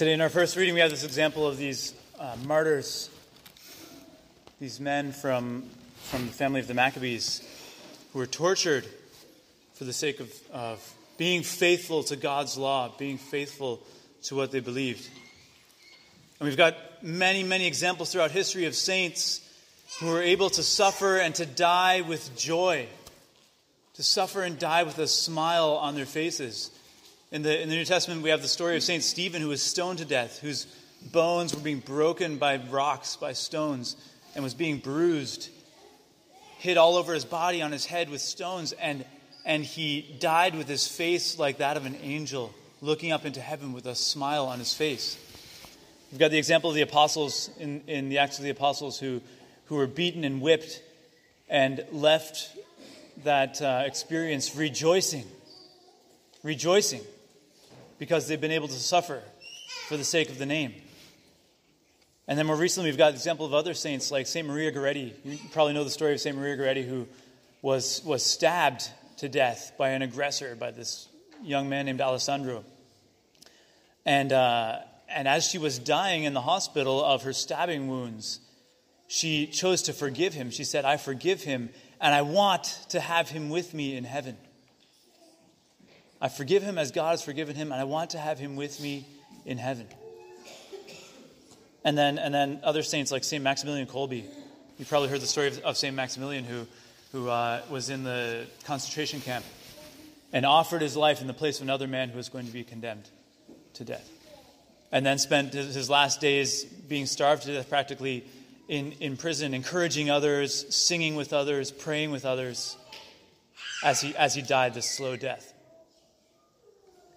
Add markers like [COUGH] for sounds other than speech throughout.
Today, in our first reading, we have this example of these uh, martyrs, these men from, from the family of the Maccabees who were tortured for the sake of, of being faithful to God's law, being faithful to what they believed. And we've got many, many examples throughout history of saints who were able to suffer and to die with joy, to suffer and die with a smile on their faces. In the, in the New Testament, we have the story of St. Stephen who was stoned to death, whose bones were being broken by rocks, by stones, and was being bruised, hit all over his body, on his head with stones, and, and he died with his face like that of an angel, looking up into heaven with a smile on his face. We've got the example of the apostles in, in the Acts of the Apostles who, who were beaten and whipped and left that uh, experience rejoicing. Rejoicing because they've been able to suffer for the sake of the name. And then more recently, we've got the example of other saints like St. Maria Goretti. You probably know the story of St. Maria Goretti, who was, was stabbed to death by an aggressor, by this young man named Alessandro. And, uh, and as she was dying in the hospital of her stabbing wounds, she chose to forgive him. She said, I forgive him, and I want to have him with me in heaven. I forgive him as God has forgiven him, and I want to have him with me in heaven. And then, and then other saints like St. Maximilian Kolbe. You probably heard the story of, of St. Maximilian, who, who uh, was in the concentration camp and offered his life in the place of another man who was going to be condemned to death. And then spent his last days being starved to death practically in, in prison, encouraging others, singing with others, praying with others as he, as he died this slow death.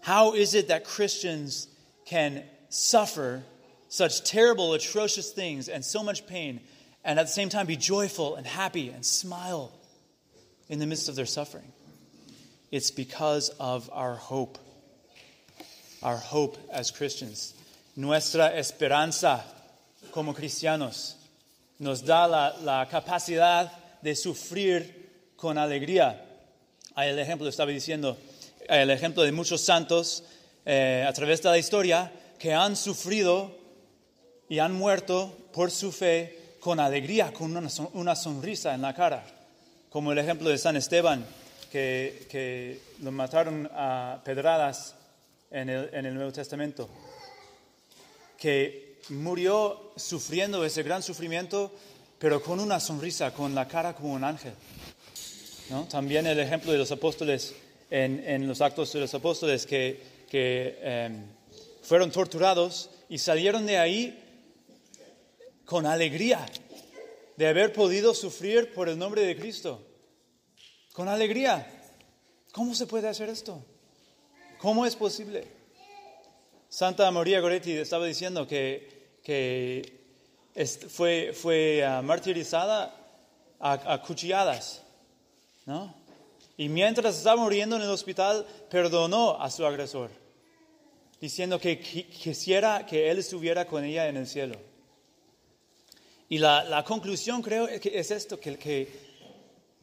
How is it that Christians can suffer such terrible, atrocious things and so much pain, and at the same time be joyful and happy and smile in the midst of their suffering? It's because of our hope. Our hope as Christians. Nuestra esperanza como cristianos nos da la, la capacidad de sufrir con alegría. El ejemplo estaba diciendo, el ejemplo de muchos santos eh, a través de la historia que han sufrido y han muerto por su fe con alegría, con una, una sonrisa en la cara, como el ejemplo de San Esteban, que, que lo mataron a pedradas en el, en el Nuevo Testamento, que murió sufriendo ese gran sufrimiento, pero con una sonrisa, con la cara como un ángel. ¿no? También el ejemplo de los apóstoles en, en los actos de los apóstoles que, que eh, fueron torturados y salieron de ahí con alegría de haber podido sufrir por el nombre de Cristo. Con alegría. ¿Cómo se puede hacer esto? ¿Cómo es posible? Santa María Goretti estaba diciendo que, que fue, fue uh, martirizada a, a cuchilladas, ¿no? Y mientras estaba muriendo en el hospital, perdonó a su agresor, diciendo que quisiera que él estuviera con ella en el cielo. Y la, la conclusión creo que es esto, que, que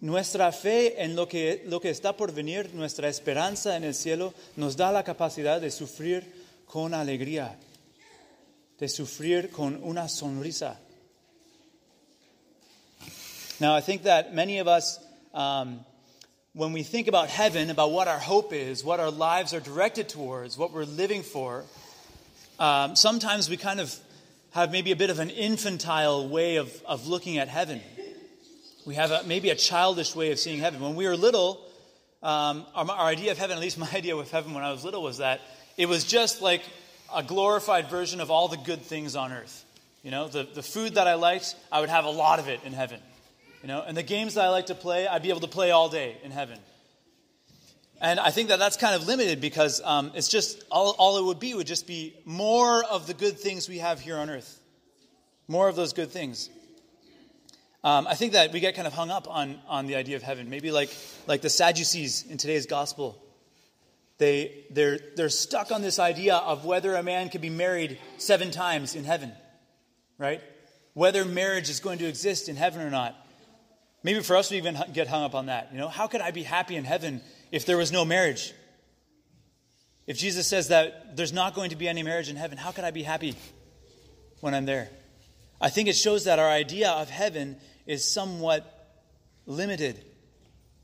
nuestra fe en lo que, lo que está por venir, nuestra esperanza en el cielo, nos da la capacidad de sufrir con alegría, de sufrir con una sonrisa. Now, I think that many of us, um, when we think about heaven, about what our hope is, what our lives are directed towards, what we're living for, um, sometimes we kind of have maybe a bit of an infantile way of, of looking at heaven. We have a, maybe a childish way of seeing heaven. When we were little, um, our, our idea of heaven, at least my [LAUGHS] idea of heaven when I was little, was that it was just like a glorified version of all the good things on earth. You know, the, the food that I liked, I would have a lot of it in heaven. You know, and the games that I like to play, I'd be able to play all day in heaven. And I think that that's kind of limited because um, it's just all, all it would be would just be more of the good things we have here on earth, more of those good things. Um, I think that we get kind of hung up on, on the idea of heaven, maybe like, like the Sadducees in today's gospel. They, they're, they're stuck on this idea of whether a man can be married seven times in heaven, right? Whether marriage is going to exist in heaven or not. Maybe for us, we even get hung up on that. You know, how could I be happy in heaven if there was no marriage? If Jesus says that there's not going to be any marriage in heaven, how could I be happy when I'm there? I think it shows that our idea of heaven is somewhat limited.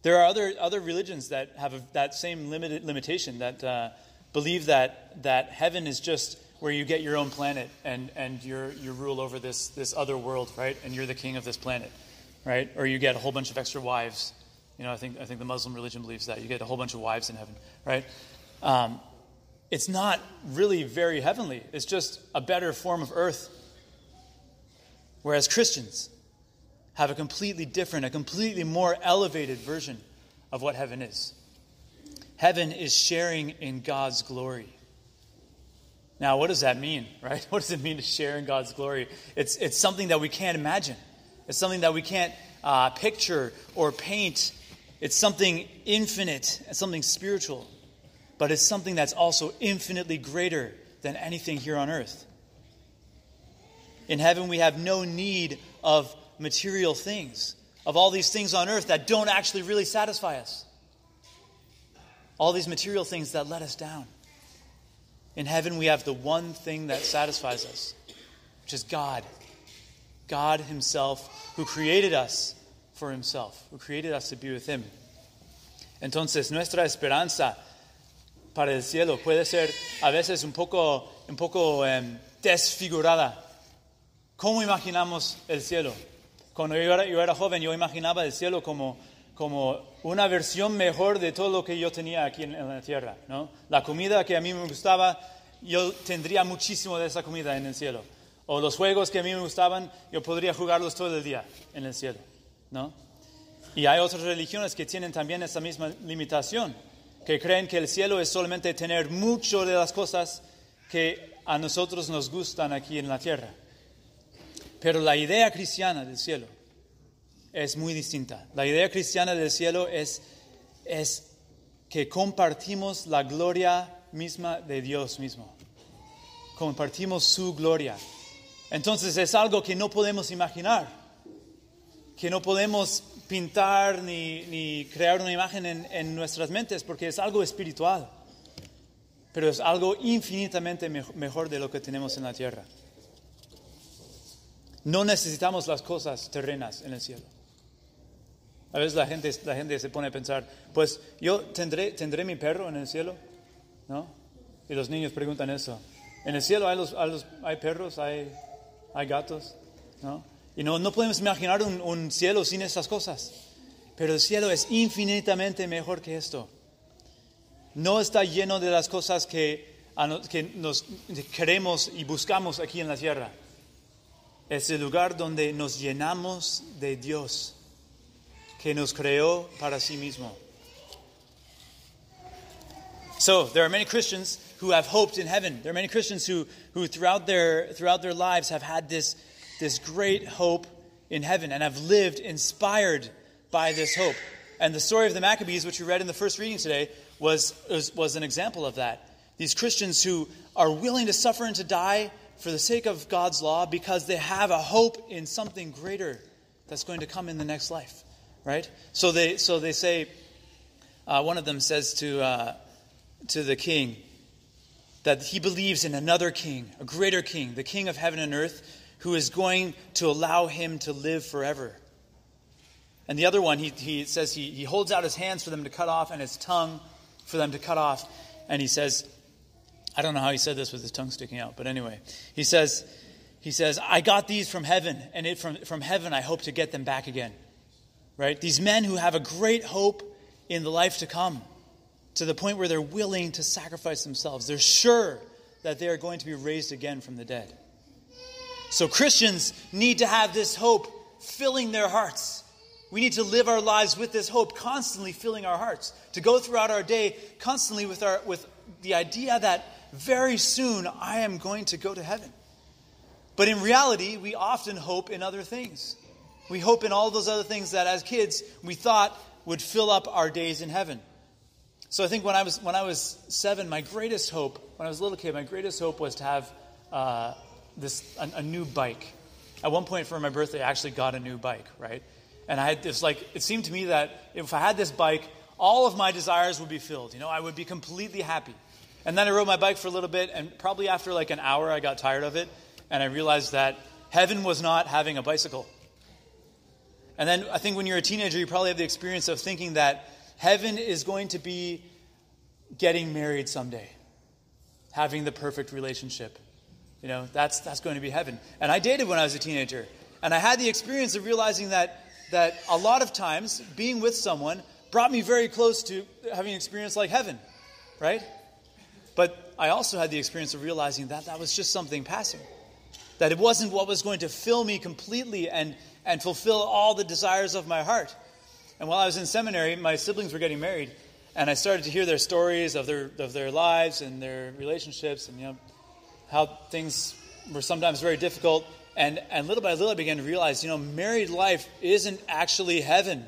There are other, other religions that have a, that same limited limitation that uh, believe that, that heaven is just where you get your own planet and, and you're, you rule over this, this other world, right? And you're the king of this planet, right? Or you get a whole bunch of extra wives. You know, I think, I think the Muslim religion believes that. You get a whole bunch of wives in heaven, right? Um, it's not really very heavenly. It's just a better form of earth. Whereas Christians have a completely different, a completely more elevated version of what heaven is. Heaven is sharing in God's glory. Now, what does that mean, [LAUGHS] right? What does it mean to share in God's glory? It's, it's something that we can't imagine, it's something that we can't uh, picture or paint. It's something infinite, something spiritual, but it's something that's also infinitely greater than anything here on earth. In heaven, we have no need of material things, of all these things on earth that don't actually really satisfy us. All these material things that let us down. In heaven, we have the one thing that satisfies us, which is God. God Himself, who created us for Himself, who created us to be with Him. Entonces, nuestra esperanza para el cielo puede ser a veces un poco, un poco um, desfigurada. ¿Cómo imaginamos el cielo? Cuando yo era, yo era, joven, yo imaginaba el cielo como, como una versión mejor de todo lo que yo tenía aquí en, en, la tierra. ¿no? La comida que a mí me gustaba, yo tendría muchísimo de esa comida en el cielo. O los juegos que a mí me gustaban, yo podría jugarlos todo el día en el cielo. ¿no? Y hay otras religiones que tienen también esa misma limitación, que creen que el cielo es solamente tener mucho de las cosas que a nosotros nos gustan aquí en la tierra. Pero la idea cristiana del cielo es muy distinta. La idea cristiana del cielo es, es que compartimos la gloria misma de Dios mismo. Compartimos su gloria. Entonces es algo que no podemos imaginar, que no podemos pintar ni, ni crear una imagen en, en, nuestras mentes, porque es algo espiritual, pero es algo infinitamente mejor de lo que tenemos en la tierra. No necesitamos las cosas terrenas en el cielo. A veces la gente, la gente se pone a pensar, pues yo tendré, tendré mi perro en el cielo, ¿no? Y los niños preguntan eso. En el cielo hay, los, hay, hay perros, hay, hay gatos, ¿no? Y no, no podemos imaginar un, un cielo sin estas cosas. Pero el cielo es infinitamente mejor que esto. No está lleno de las cosas que, que nos queremos y buscamos aquí en la tierra. Es el lugar donde nos llenamos de Dios que nos creó para sí mismo. So, there are many Christians who have hoped in heaven. There are many Christians who, who throughout, their, throughout their lives have had this, this great hope in heaven and have lived inspired by this hope. And the story of the Maccabees, which we read in the first reading today, was, was, was an example of that. These Christians who are willing to suffer and to die for the sake of God's law because they have a hope in something greater that's going to come in the next life right? So they, so they say, uh, one of them says to, uh, to the king that he believes in another king, a greater king, the king of heaven and earth, who is going to allow him to live forever. And the other one, he, he says he, he holds out his hands for them to cut off and his tongue for them to cut off. And he says, I don't know how he said this with his tongue sticking out, but anyway, he says, he says, I got these from heaven, and it, from, from heaven I hope to get them back again right? These men who have a great hope in the life to come to the point where they're willing to sacrifice themselves. They're sure that they are going to be raised again from the dead. So Christians need to have this hope filling their hearts. We need to live our lives with this hope constantly filling our hearts. To go throughout our day constantly with, our, with the idea that very soon I am going to go to heaven. But in reality, we often hope in other things. We hope in all those other things that as kids we thought would fill up our days in heaven. So I think when I was when I was seven, my greatest hope, when I was a little kid, my greatest hope was to have uh, this a, a, new bike. At one point for my birthday, I actually got a new bike, right? And I had this like it seemed to me that if I had this bike, all of my desires would be filled. You know, I would be completely happy. And then I rode my bike for a little bit, and probably after like an hour, I got tired of it, and I realized that heaven was not having a bicycle. And then I think when you're a teenager, you probably have the experience of thinking that heaven is going to be getting married someday, having the perfect relationship. You know, that's, that's going to be heaven. And I dated when I was a teenager. And I had the experience of realizing that, that a lot of times being with someone brought me very close to having an experience like heaven, right? But I also had the experience of realizing that that was just something passing. That it wasn't what was going to fill me completely and, and fulfill all the desires of my heart. And while I was in seminary, my siblings were getting married, and I started to hear their stories of their, of their lives and their relationships and, you know, how things were sometimes very difficult. And, and little by little, I began to realize, you know, married life isn't actually heaven.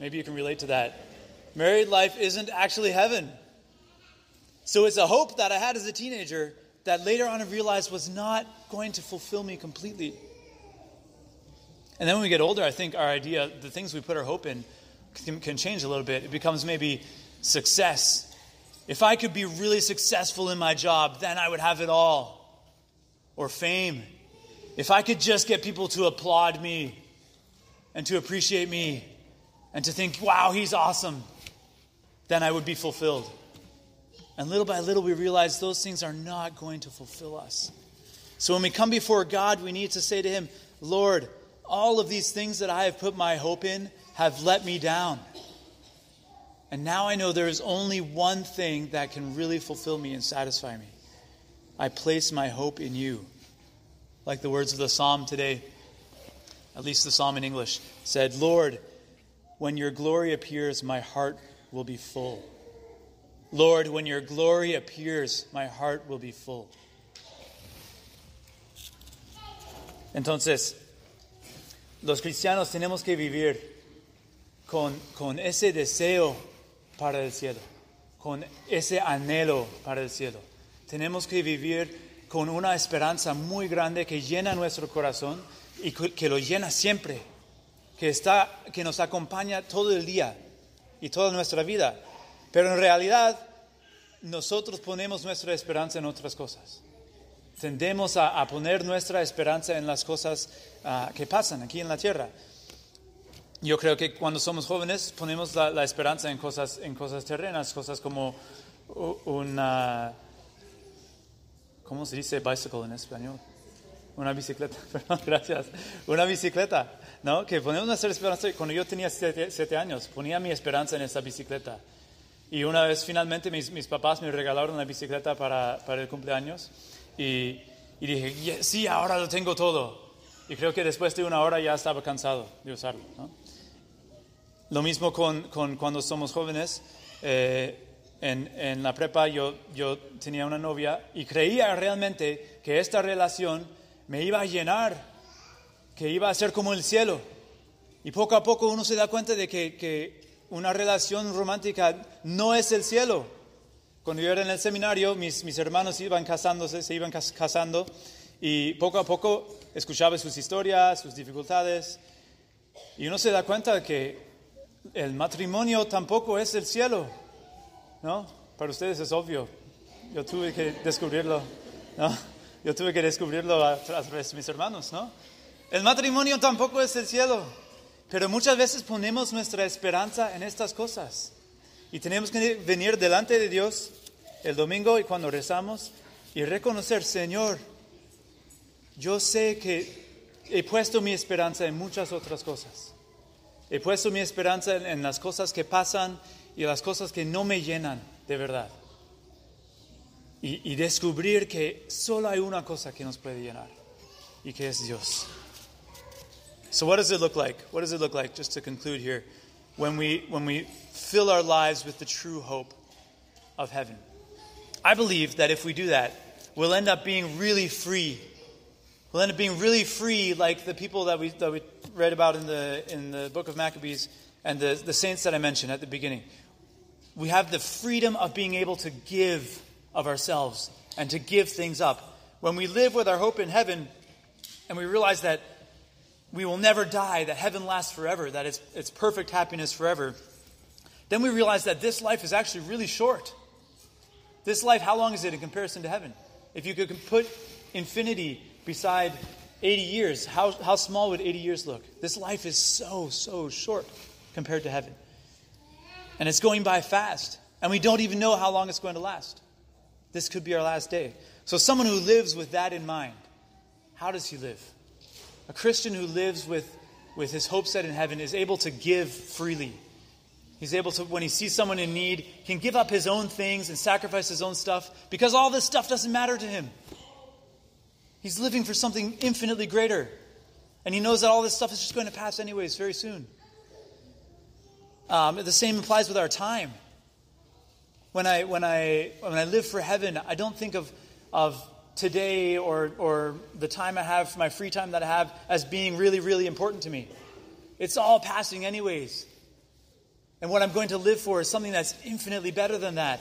Maybe you can relate to that. Married life isn't actually heaven. So it's a hope that I had as a teenager that later on I realized was not going to fulfill me completely. And then when we get older, I think our idea, the things we put our hope in, can, can change a little bit. It becomes maybe success if I could be really successful in my job, then I would have it all. Or fame. If I could just get people to applaud me and to appreciate me and to think, wow, he's awesome, then I would be fulfilled. And little by little, we realize those things are not going to fulfill us. So when we come before God, we need to say to Him, Lord, all of these things that I have put my hope in have let me down. And now I know there is only one thing that can really fulfill me and satisfy me. I place my hope in you. Like the words of the psalm today, at least the psalm in English, said, Lord, when your glory appears, my heart will be full. Lord, when your glory appears, my heart will be full. Entonces, los cristianos tenemos que vivir con, con ese deseo para el cielo, con ese anhelo para el cielo. Tenemos que vivir con una esperanza muy grande que llena nuestro corazón y que lo llena siempre, que, está, que nos acompaña todo el día y toda nuestra vida. Pero en realidad nosotros ponemos nuestra esperanza en otras cosas. Tendemos a, poner nuestra esperanza en las cosas ah, que pasan aquí en la tierra. Yo creo que cuando somos jóvenes ponemos la, esperanza en cosas, en cosas terrenas, cosas como una... ¿Cómo se dice bicycle en español? Una bicicleta, [LAUGHS] perdón, gracias. Una bicicleta, ¿no? Que ponemos nuestra esperanza. Cuando yo tenía siete, años, ponía mi esperanza en esa bicicleta. Y una vez finalmente mis, mis papás me regalaron la bicicleta para, para el cumpleaños. Y, y dije, sí, ahora lo tengo todo. Y creo que después de una hora ya estaba cansado de usarlo. ¿no? Lo mismo con, con cuando somos jóvenes. Eh, en, en, la prepa yo, yo tenía una novia y creía realmente que esta relación me iba a llenar, que iba a ser como el cielo. Y poco a poco uno se da cuenta de que, que una relación romántica no es el cielo. Cuando yo era en el seminario, mis, mis hermanos iban casándose, se iban casando y poco a poco escuchaba sus historias, sus dificultades. Y uno se da cuenta de que el matrimonio tampoco es el cielo, ¿no? Para ustedes es obvio. Yo tuve que descubrirlo, ¿no? Yo tuve que descubrirlo a través de mis hermanos, ¿no? El matrimonio tampoco es el cielo, pero muchas veces ponemos nuestra esperanza en estas cosas. Y tenemos que venir delante de Dios el domingo y cuando rezamos y reconocer, Señor, yo sé que he puesto mi esperanza en muchas otras cosas. He puesto mi esperanza en, las cosas que pasan y las cosas que no me llenan de verdad. Y, y, descubrir que solo hay una cosa que nos puede llenar y que es Dios. So what does it look like? What does it look like just to conclude here when we when we fill our lives with the true hope of heaven? I believe that if we do that, we'll end up being really free We'll end up being really free, like the people that we, that we read about in the, in the book of Maccabees and the, the saints that I mentioned at the beginning. We have the freedom of being able to give of ourselves and to give things up. When we live with our hope in heaven and we realize that we will never die, that heaven lasts forever, that it's, it's perfect happiness forever, then we realize that this life is actually really short. This life, how long is it in comparison to heaven? If you could put infinity beside 80 years, how, how small would 80 years look? This life is so, so short compared to heaven. And it's going by fast. And we don't even know how long it's going to last. This could be our last day. So, someone who lives with that in mind, how does he live? A Christian who lives with, with his hope set in heaven is able to give freely. He's able to, when he sees someone in need, can give up his own things and sacrifice his own stuff because all this stuff doesn't matter to him. He's living for something infinitely greater. And he knows that all this stuff is just going to pass, anyways, very soon. Um, the same applies with our time. When I, when, I, when I live for heaven, I don't think of, of today or, or the time I have, my free time that I have, as being really, really important to me. It's all passing, anyways. And what I'm going to live for is something that's infinitely better than that.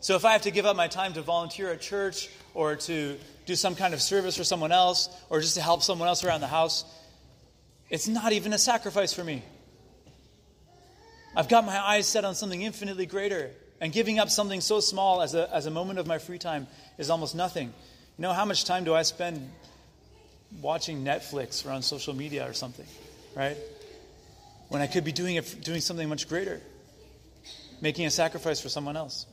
So if I have to give up my time to volunteer at church or to do some kind of service for someone else or just to help someone else around the house, it's not even a sacrifice for me. I've got my eyes set on something infinitely greater. And giving up something so small as a, as a moment of my free time is almost nothing. You know, how much time do I spend watching Netflix or on social media or something, right? When I could be doing, it, doing something much greater, making a sacrifice for someone else.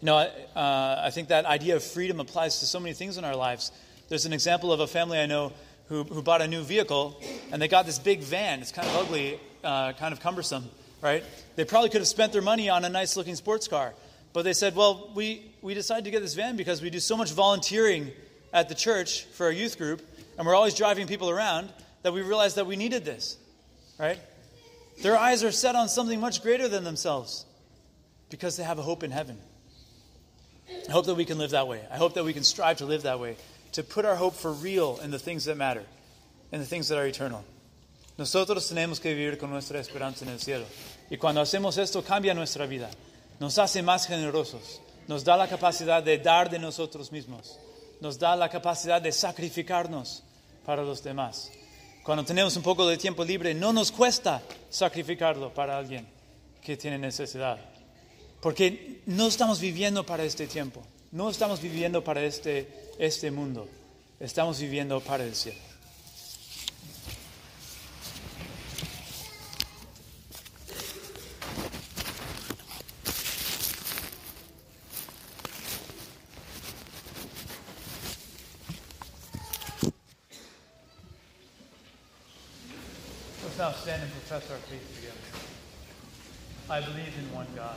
You know, uh, I think that idea of freedom applies to so many things in our lives. There's an example of a family I know who, who bought a new vehicle, and they got this big van. It's kind of ugly, uh, kind of cumbersome, right? They probably could have spent their money on a nice looking sports car. But they said, well, we, we decided to get this van because we do so much volunteering at the church for our youth group, and we're always driving people around, that we realized that we needed this, right? Their eyes are set on something much greater than themselves because they have a hope in heaven. I hope that we can live that way. I hope that we can strive to live that way, to put our hope for real in the things that matter, in the things that are eternal. Nosotros tenemos que vivir con nuestra esperanza en el cielo. Y cuando hacemos esto, cambia nuestra vida nos hace más generosos, nos da la capacidad de dar de nosotros mismos, nos da la capacidad de sacrificarnos para los demás. Cuando tenemos un poco de tiempo libre, no nos cuesta sacrificarlo para alguien que tiene necesidad. Porque no estamos viviendo para este tiempo, no estamos viviendo para este, este mundo, estamos viviendo para el cielo. Stand and profess our faith together. I believe in one God.